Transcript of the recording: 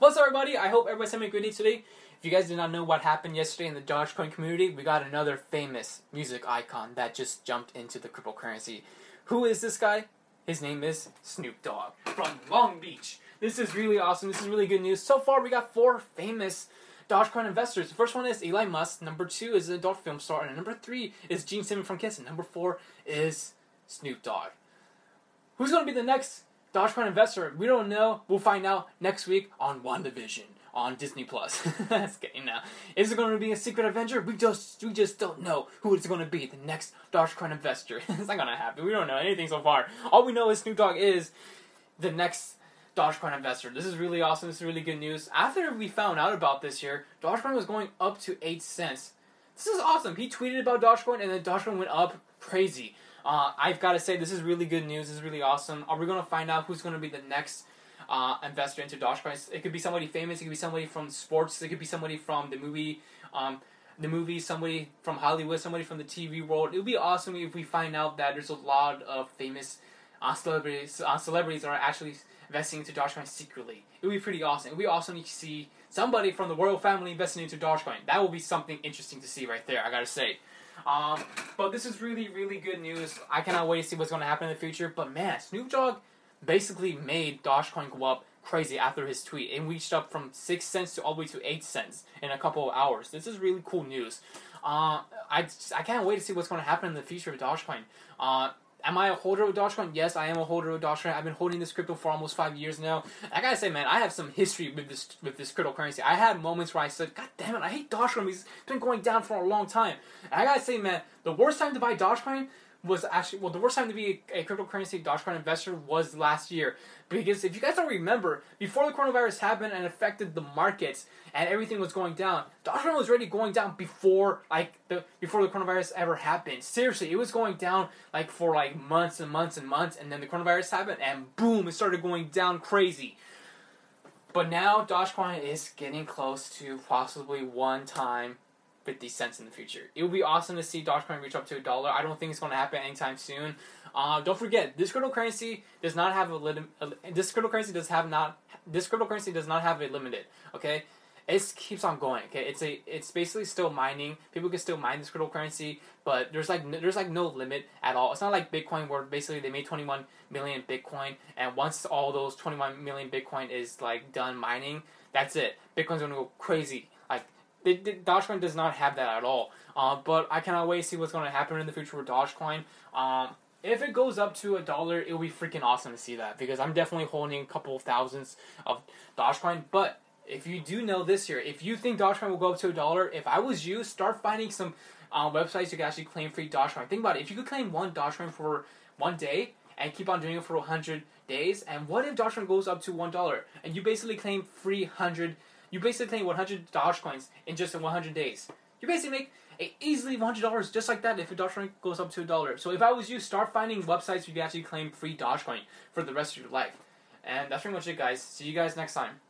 What's up, everybody? I hope everybody's having a good day today. If you guys did not know what happened yesterday in the Dogecoin community, we got another famous music icon that just jumped into the cryptocurrency. Who is this guy? His name is Snoop Dogg from Long Beach. This is really awesome. This is really good news. So far, we got four famous Dogecoin investors. The first one is Elon Musk. Number two is an adult film star. And number three is Gene Simmons from Kiss. And number four is Snoop Dogg. Who's going to be the next Dogecoin investor? We don't know. We'll find out next week on WandaVision on Disney Plus. That's getting now. Is it going to be a secret Avenger? We just we just don't know who it's going to be. The next Dodge Dogecoin investor. it's not going to happen. We don't know anything so far. All we know is Snoop Dogg is the next Dogecoin investor. This is really awesome. This is really good news. After we found out about this here, Dogecoin was going up to eight cents. This is awesome. He tweeted about Dogecoin, and then Dogecoin went up crazy. Uh, I've got to say, this is really good news. This is really awesome. Are we going to find out who's going to be the next uh, investor into Dogecoin? It could be somebody famous. It could be somebody from sports. It could be somebody from the movie. Um, the movie, somebody from Hollywood, somebody from the TV world. It would be awesome if we find out that there's a lot of famous uh, celebrities, uh, celebrities are actually investing into Dogecoin secretly. It would be pretty awesome. Would be awesome to see somebody from the royal family investing into Dogecoin. That would be something interesting to see right there. I gotta say. Um, but this is really, really good news. I cannot wait to see what's going to happen in the future. But man, Snoop Dogg basically made Dogecoin go up crazy after his tweet. It reached up from six cents to all the way to eight cents in a couple of hours. This is really cool news. Uh, I just, I can't wait to see what's going to happen in the future with Dogecoin. Uh, Am I a holder of Dogecoin? Yes, I am a holder of Dogecoin. I've been holding this crypto for almost five years now. I gotta say, man, I have some history with this with this cryptocurrency. I had moments where I said, "God damn it, I hate Dogecoin. It's been going down for a long time." And I gotta say, man, the worst time to buy Dogecoin was actually well the worst time to be a, cryptocurrency Dogecoin investor was last year. Because if you guys don't remember before the coronavirus happened and affected the markets and everything was going down Dogecoin was already going down before like the before the coronavirus ever happened. Seriously it was going down like for like months and months and months and then the coronavirus happened and boom it started going down crazy. But now Dogecoin is getting close to possibly one time 50 cents in the future. It would be awesome to see Dogecoin reach up to a dollar. I don't think it's going to happen anytime soon. Uh, don't forget, this cryptocurrency does not have a limit. This cryptocurrency does have not. This cryptocurrency does not have a limited. Okay, it keeps on going. Okay, it's a. It's basically still mining. People can still mine this cryptocurrency, but there's like there's like no limit at all. It's not like Bitcoin where basically they made 21 million Bitcoin, and once all those 21 million Bitcoin is like done mining, that's it. Bitcoin's gonna go crazy. Like the, the, Dogecoin does not have that at all. Uh, but I cannot wait to see what's going to happen in the future with Dogecoin. Um, if it goes up to a dollar, it will be freaking awesome to see that because I'm definitely holding a couple of thousands of Dogecoin. But if you do know this year, if you think Dogecoin will go up to a dollar, if I was you, start finding some uh, websites you can actually claim free Dogecoin. Think about it. If you could claim one Dogecoin for one day and keep on doing it for 100 days, and what if Dogecoin goes up to $1 and you basically claim free 100 you basically claim 100 Dogecoins in just 100 days. You basically make a easily $100 just like that if a Dogecoin goes up to a dollar. So if I was you, start finding websites you can actually claim free Dogecoin for the rest of your life. And that's pretty much it, guys. See you guys next time.